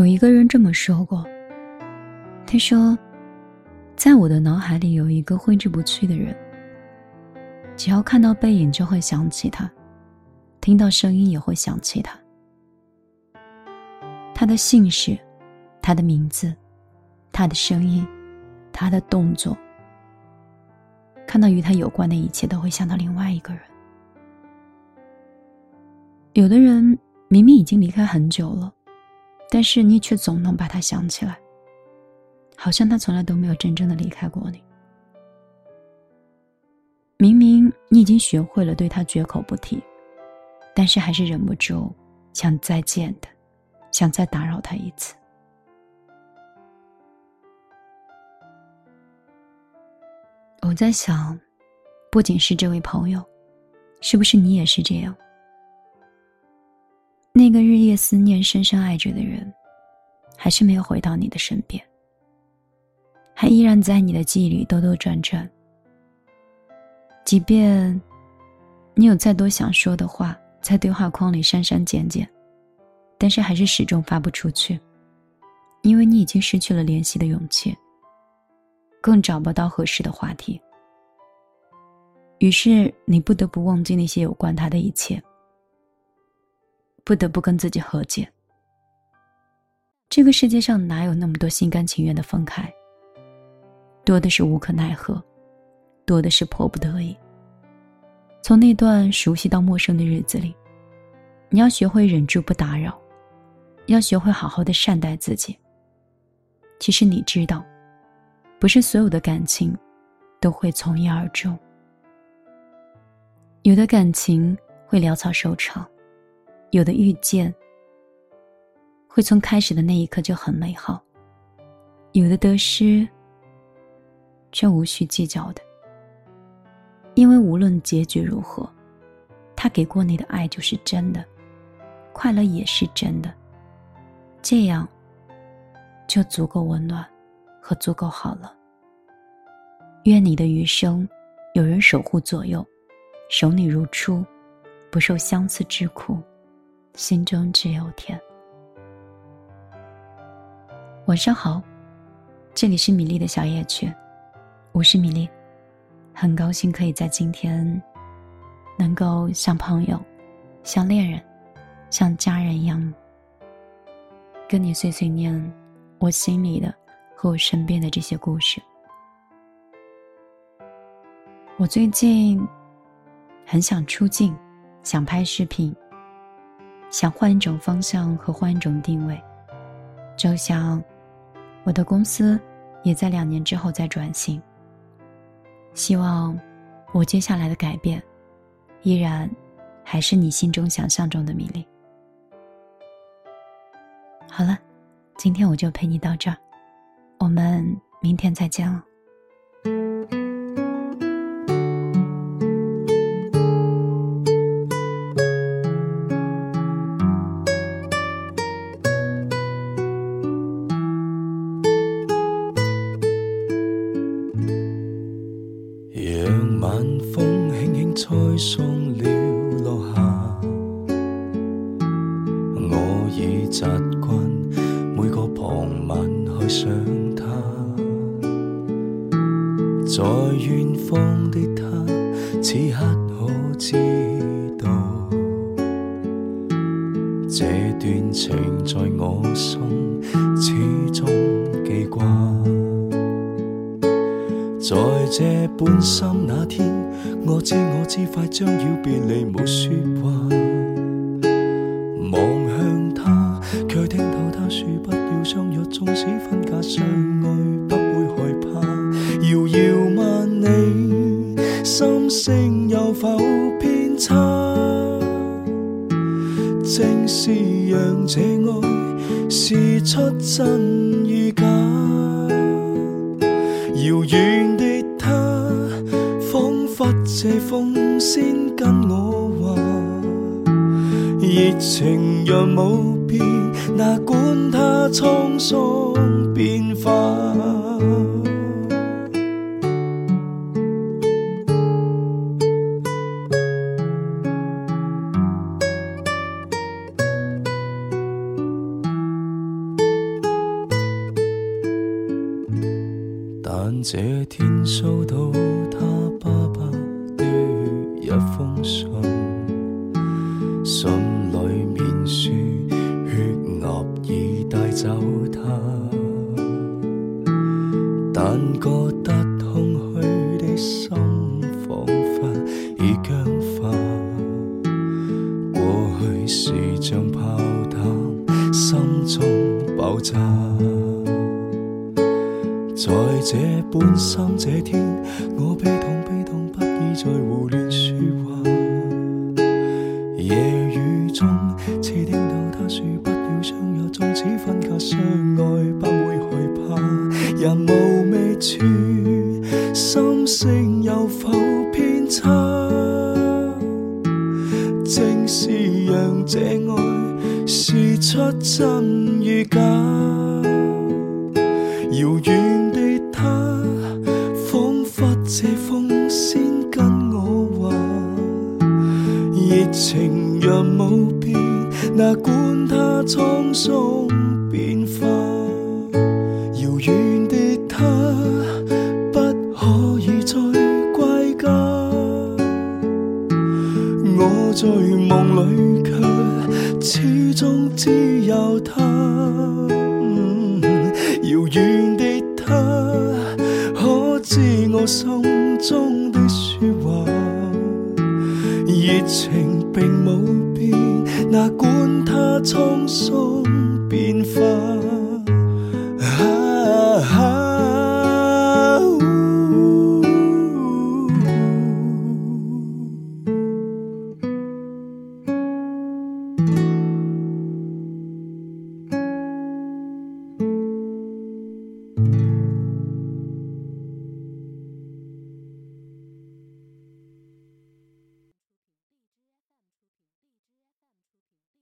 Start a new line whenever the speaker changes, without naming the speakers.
有一个人这么说过：“他说，在我的脑海里有一个挥之不去的人。只要看到背影就会想起他，听到声音也会想起他。他的姓氏，他的名字，他的声音，他的动作，看到与他有关的一切都会想到另外一个人。有的人明明已经离开很久了。”但是你却总能把他想起来，好像他从来都没有真正的离开过你。明明你已经学会了对他绝口不提，但是还是忍不住想再见他，想再打扰他一次。我在想，不仅是这位朋友，是不是你也是这样？那个日夜思念、深深爱着的人，还是没有回到你的身边，还依然在你的记忆里兜兜转转。即便你有再多想说的话，在对话框里删删减减，但是还是始终发不出去，因为你已经失去了联系的勇气，更找不到合适的话题。于是，你不得不忘记那些有关他的一切。不得不跟自己和解。这个世界上哪有那么多心甘情愿的分开？多的是无可奈何，多的是迫不得已。从那段熟悉到陌生的日子里，你要学会忍住不打扰，要学会好好的善待自己。其实你知道，不是所有的感情都会从一而终，有的感情会潦草收场。有的遇见，会从开始的那一刻就很美好；有的得失，却无需计较的，因为无论结局如何，他给过你的爱就是真的，快乐也是真的，这样就足够温暖和足够好了。愿你的余生，有人守护左右，守你如初，不受相思之苦。心中只有天。晚上好，这里是米粒的小夜曲，我是米粒，很高兴可以在今天，能够像朋友、像恋人、像家人一样，跟你碎碎念我心里的和我身边的这些故事。我最近很想出镜，想拍视频。想换一种方向和换一种定位，就像我的公司也在两年之后再转型。希望我接下来的改变，依然还是你心中想象中的米粒。好了，今天我就陪你到这儿，我们明天再见了。
送了落霞，我已习惯每个傍晚去想他。在远方的他，此刻可知道这段情在我心？在這半生那天，我知我知，快將要別离，没说話。望向他，卻聽到他说不要相約，縱使分隔，相愛不會害怕。遥遥萬里，心聲有否偏差？正是讓這愛试出真與假。遥远。这风先跟我话，热情若无变，哪管它沧桑变化。但这天收到。在這半生這天，我悲痛悲痛不已，在胡亂说話。夜雨中，似聽到他说不要相约，縱使分隔相愛，不會害怕。人無觅處，心性有否偏差？正是讓这爱。出真与假，遥远的他，仿佛借风仙跟我话，热情若无变，那管他沧桑变化。遥远的他，不可以再归家，我在。心中的说话，热情并冇变，哪管它沧桑变化。